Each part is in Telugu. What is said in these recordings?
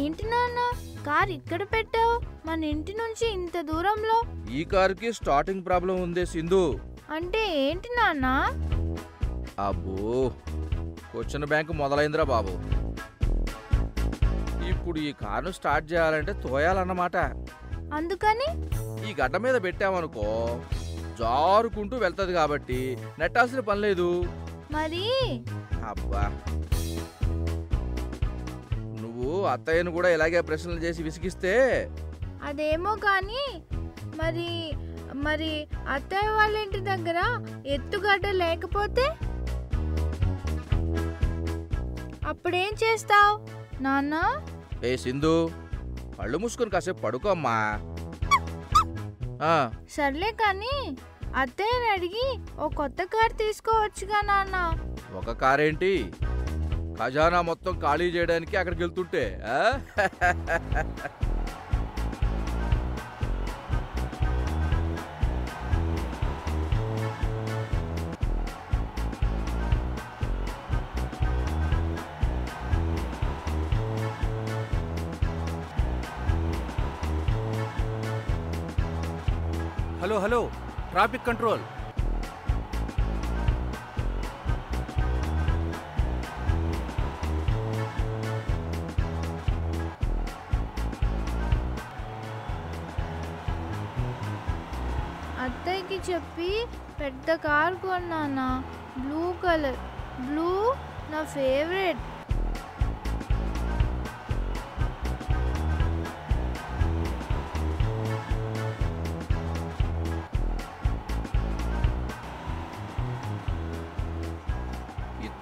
ఏంటి నాన్న? కార్ ఇక్కడ పెట్టావు? మన ఇంటి నుంచి ఇంత దూరంలో? ఈ కారుకి స్టార్టింగ్ ప్రాబ్లం ఉంది సింధు. అంటే ఏంటి నాన్న? అబ్బో క్వశ్చన్ బ్యాంక్ మొదలైందిరా బాబు. ఇప్పుడు ఈ కారును స్టార్ట్ చేయాలంటే తోయాలన్నమాట. అందుకని? ఈ గడ్డ మీద పెట్టామనుకో జారుకుంటూ వెళ్తది కాబట్టి నెట్టాల్సిన పని లేదు. మరి? అబ్బా. నువ్వు అత్తయ్యను కూడా ఇలాగే ప్రశ్నలు చేసి విసిగిస్తే? అదేమో కానీ మరి మరి అత్తయ్య వాళ్ళ ఇంటి దగ్గర ఎత్తుగడ్డ లేకపోతే? అప్పుడేం చేస్తావు నాన్న? ఏ సింధు కళ్ళు మూసుకొని కాసేపు పడుకోమ్మా. సర్లే కానీ అత్తయ్యని అడిగి ఓ కొత్త కార్ తీసుకోవచ్చుగా నాన్న. ఒక కారేంటి? ఖజానా మొత్తం ఖాళీ చేయడానికి అక్కడికి వెళ్తుంటే ఆ? Hello hello. Traffic control. అత్తయ్యకి చెప్పి పెద్ద కార్ కొన్నానా బ్లూ కలర్ బ్లూ నా ఫేవరెట్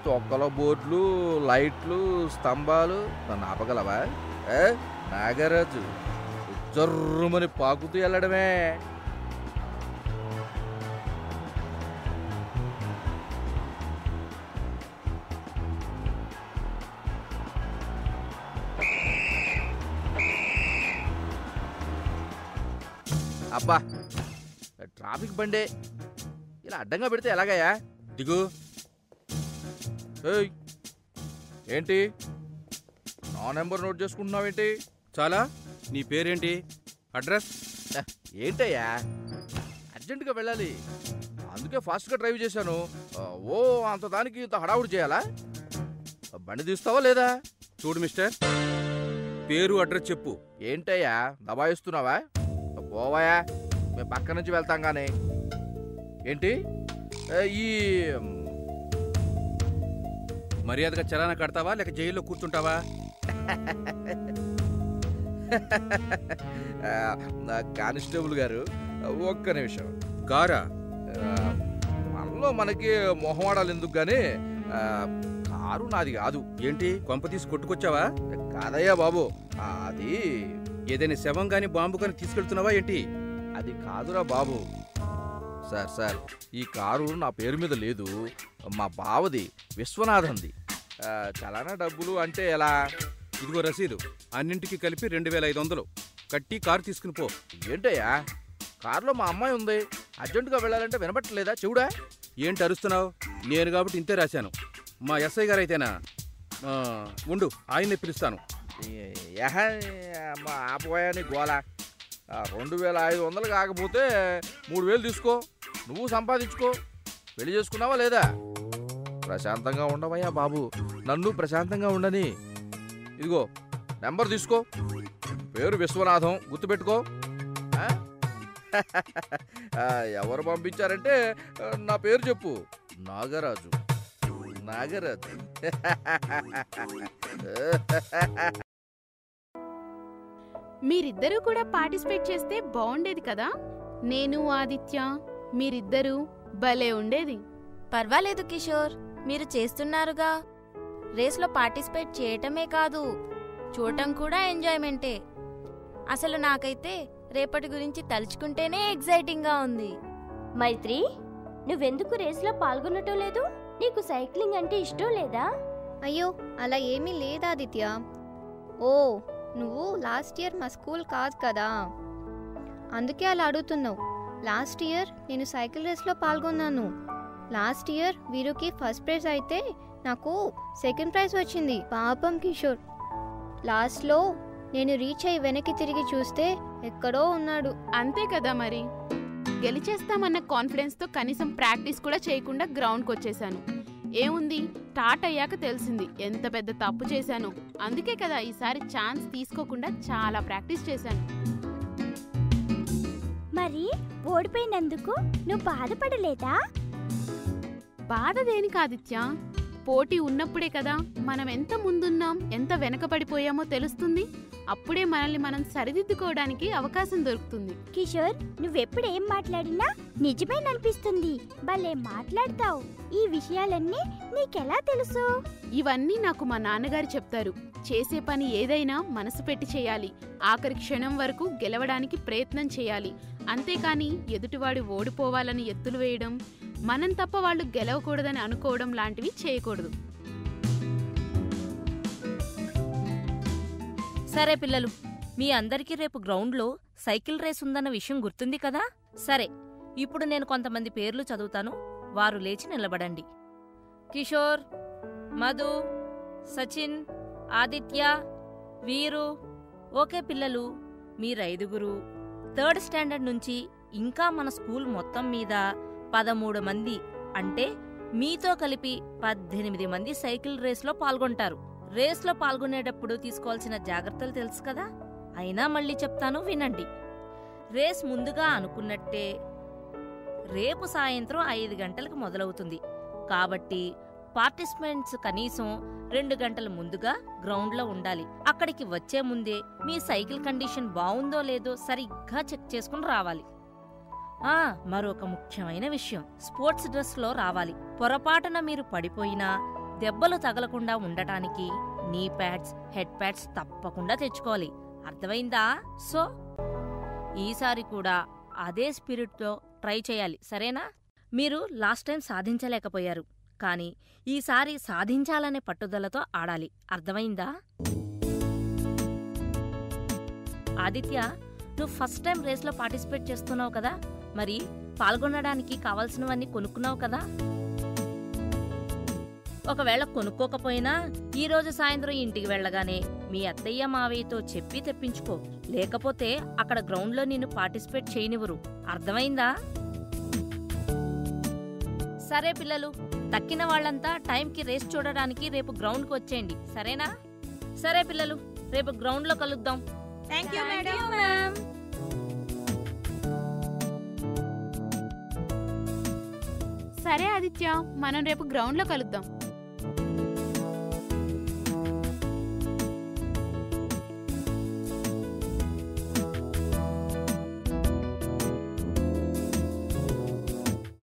తొక్కల బోర్డులు లైట్లు స్తంభాలు. నన్ను ఆపగలవా? ఏ? నాగరాజు జర్రుమని పాకుతూ వెళ్ళడమే. అబ్బా ట్రాఫిక్ బండే. ఇలా అడ్డంగా పెడితే ఎలాగయ్యా? దిగు. ఏయ్! ఏంటి? నా నెంబర్ నోట్ చేసుకుంటున్నావేంటి? చాలా? నీ పేరేంటి? అడ్రస్? ఏంటయ్యా? అర్జెంటుగా వెళ్ళాలి. అందుకే ఫాస్ట్గా డ్రైవ్ చేశాను. ఓ అంత దానికి ఇంత హడావుడి చేయాలా? బండి తీస్తావా లేదా? చూడు మిస్టర్ పేరు అడ్రస్ చెప్పు. ఏంటయ్యా? దబాయిస్తున్నావా? పోవాయా? మేము పక్క నుంచి వెళ్తాం కానీ ఏంటి? ఏ, ఈ మర్యాదగా చలానా కడతావా లేక జైల్లో కూర్చుంటావా? కానిస్టేబుల్ గారు ఒక్క నిమిషం. కారా మనలో మనకి మొహమాడాలు ఎందుకు గాని ఆ, కారు నాది కాదు. ఏంటి? కొంప తీసి కొట్టుకొచ్చావా? కాదయ్యా బాబు అది ఏదైనా శవం గాని బాంబు గాని తీసుకెళ్తున్నావా ఏంటి? అది కాదురా బాబు. సార్ సార్ ఈ కారు నా పేరు మీద లేదు. మా బావది విశ్వనాథంది. చలానా డబ్బులు అంటే ఎలా? ఇదిగో రసీదు. అన్నింటికి కలిపి రెండు వేల ఐదు వందలు. కట్టి కారు తీసుకుని పో. ఏంటయ్యా? కారులో మా అమ్మాయి ఉంది. అర్జెంటుగా వెళ్ళాలంటే వినపట్టలేదా? చెవుడా? ఏంటి అరుస్తున్నావు? నేను కాబట్టి ఇంతే రాశాను. మా ఎస్ఐ గారు అయితేనా ఉండు ఆయన్ని పిలుస్తాను. మా ఆపోయాని గోల. రెండు వేల ఐదు వందలు కాకపోతే మూడు వేలు తీసుకో. నువ్వు సంపాదించుకో. పెళ్ళి చేసుకున్నావా లేదా? ప్రశాంతంగా ఉండవయ్యా బాబు. నన్ను ప్రశాంతంగా ఉండని. ఇదిగో నెంబర్ తీసుకో. పేరు విశ్వనాథం గుర్తుపెట్టుకో. ఎవరు పంపించారంటే నా పేరు చెప్పు. నాగరాజు. నాగరాజు. మీరిద్దరూ కూడా పార్టిసిపేట్ చేస్తే బాగుండేది కదా? నేను ఆదిత్య. మీరిద్దరూ భలే ఉండేది. పర్వాలేదు కిషోర్ మీరు చేస్తున్నారుగా. రేస్లో పార్టిసిపేట్ చేయటమే కాదు చూడటం కూడా ఎంజాయ్మెంటే. అసలు నాకైతే రేపటి గురించి తలుచుకుంటేనే ఎగ్జైటింగ్గా ఉంది. మైత్రి నువ్వెందుకు రేస్లో పాల్గొనటం లేదు? నీకు సైక్లింగ్ అంటే ఇష్టం లేదా? అయ్యో అలా ఏమీ లేదా ఆదిత్య. ఓ నువ్వు లాస్ట్ ఇయర్ మా స్కూల్ కాదు కదా. అందుకే అలా అడుగుతున్నావు. లాస్ట్ ఇయర్ నేను సైకిల్ రేస్లో పాల్గొన్నాను. లాస్ట్ ఇయర్ వీరుకి ఫస్ట్ ప్రైజ్ అయితే నాకు సెకండ్ ప్రైజ్ వచ్చింది. పాపం కిషోర్. లాస్ట్లో నేను రీచ్ అయ్యి వెనక్కి తిరిగి చూస్తే ఎక్కడో ఉన్నాడు. అంతే కదా మరి. గెలిచేస్తామన్న కాన్ఫిడెన్స్తో కనీసం ప్రాక్టీస్ కూడా చేయకుండా గ్రౌండ్కి వచ్చేసాను ఏముంది? స్టార్ట్ అయ్యాక తెలిసింది. ఎంత పెద్ద తప్పు చేశాను. అందుకే కదా ఈసారి ఛాన్స్ తీసుకోకుండా చాలా ప్రాక్టీస్ చేశాను. ఓడిపోయినందుకు నువ్వు బాధపడలేదా? బాధ దేని ఆదిత్య పోటీ ఉన్నప్పుడే కదా మనం ఎంత ముందున్నాం ఎంత వెనకబడిపోయామో తెలుస్తుంది. అప్పుడే మనల్ని మనం సరిదిద్దుకోవడానికి అవకాశం దొరుకుతుంది. కిషోర్ నువ్వెప్పుడు ఏం మాట్లాడినా నిజమేననిపిస్తుంది భలే మాట్లాడతావు. ఈ విషయాలన్నీ నీకెలా తెలుసు? ఇవన్నీ నాకు మా నాన్నగారు చెప్తారు. చేసే పని ఏదైనా మనసు పెట్టి చేయాలి. ఆఖరి క్షణం వరకు గెలవడానికి ప్రయత్నం చేయాలి. అంతేకాని ఎదుటివాడు ఓడిపోవాలని ఎత్తులు వేయడం మనం తప్ప వాళ్ళు గెలవకూడదని అనుకోవడం లాంటివి చేయకూడదు. సరే పిల్లలు మీ అందరికీ రేపు గ్రౌండ్లో సైకిల్ రేస్ ఉందన్న విషయం గుర్తుంది కదా? సరే ఇప్పుడు నేను కొంతమంది పేర్లు చదువుతాను వారు లేచి నిలబడండి. కిషోర్ మధు సచిన్ ఆదిత్య వీరు ఓకే పిల్లలు మీరైదుగురు. థర్డ్ స్టాండర్డ్ నుంచి ఇంకా మన స్కూల్ మొత్తం మీద పదమూడు మంది అంటే మీతో కలిపి పద్దెనిమిది మంది సైకిల్ రేస్లో పాల్గొంటారు. రేస్లో పాల్గొనేటప్పుడు తీసుకోవాల్సిన జాగ్రత్తలు తెలుసు కదా? అయినా మళ్ళీ చెప్తాను వినండి. రేస్ ముందుగా అనుకున్నట్టే రేపు సాయంత్రం ఐదు గంటలకు మొదలవుతుంది. కాబట్టి పార్టిసిపెంట్స్ కనీసం రెండు గంటల ముందుగా గ్రౌండ్లో ఉండాలి. అక్కడికి వచ్చే ముందే మీ సైకిల్ కండిషన్ బాగుందో లేదో సరిగ్గా చెక్ చేసుకుని రావాలి. ఆ మరొక ముఖ్యమైన విషయం. స్పోర్ట్స్ డ్రెస్లో రావాలి. పొరపాటున మీరు పడిపోయినా దెబ్బలు తగలకుండా ఉండటానికి నీ ప్యాడ్స్ హెడ్ ప్యాడ్స్ తప్పకుండా తెచ్చుకోవాలి. అర్థమైందా? సో ఈసారి కూడా అదే స్పిరిట్తో ట్రై చేయాలి సరేనా? మీరు లాస్ట్ టైం సాధించలేకపోయారు కానీ ఈసారి సాధించాలనే పట్టుదలతో ఆడాలి అర్థమైందా? ఆదిత్య నువ్వు ఫస్ట్ టైం రేస్లో పార్టిసిపేట్ చేస్తున్నావు కదా మరి పాల్గొనడానికి కావాల్సినవన్నీ కొనుక్కున్నావు కదా? ఒకవేళ కొనుక్కోకపోయినా ఈ రోజు సాయంత్రం ఇంటికి వెళ్ళగానే మీ అత్తయ్య మావయ్యతో చెప్పి తెప్పించుకో. లేకపోతే అక్కడ గ్రౌండ్లో నిన్ను పార్టిసిపేట్ చేయనివ్వరు. అర్థమైందా? సరే పిల్లలు తక్కిన వాళ్ళంతా టైంకి రేస్ చూడడానికి రేపు గ్రౌండ్కి వచ్చేయండి. సరేనా? సరే పిల్లలు రేపు గ్రౌండ్లో కలుద్దాం. థ్యాంక్ యూ సరే ఆదిత్య. మనం రేపు గ్రౌండ్లో కలుద్దాం.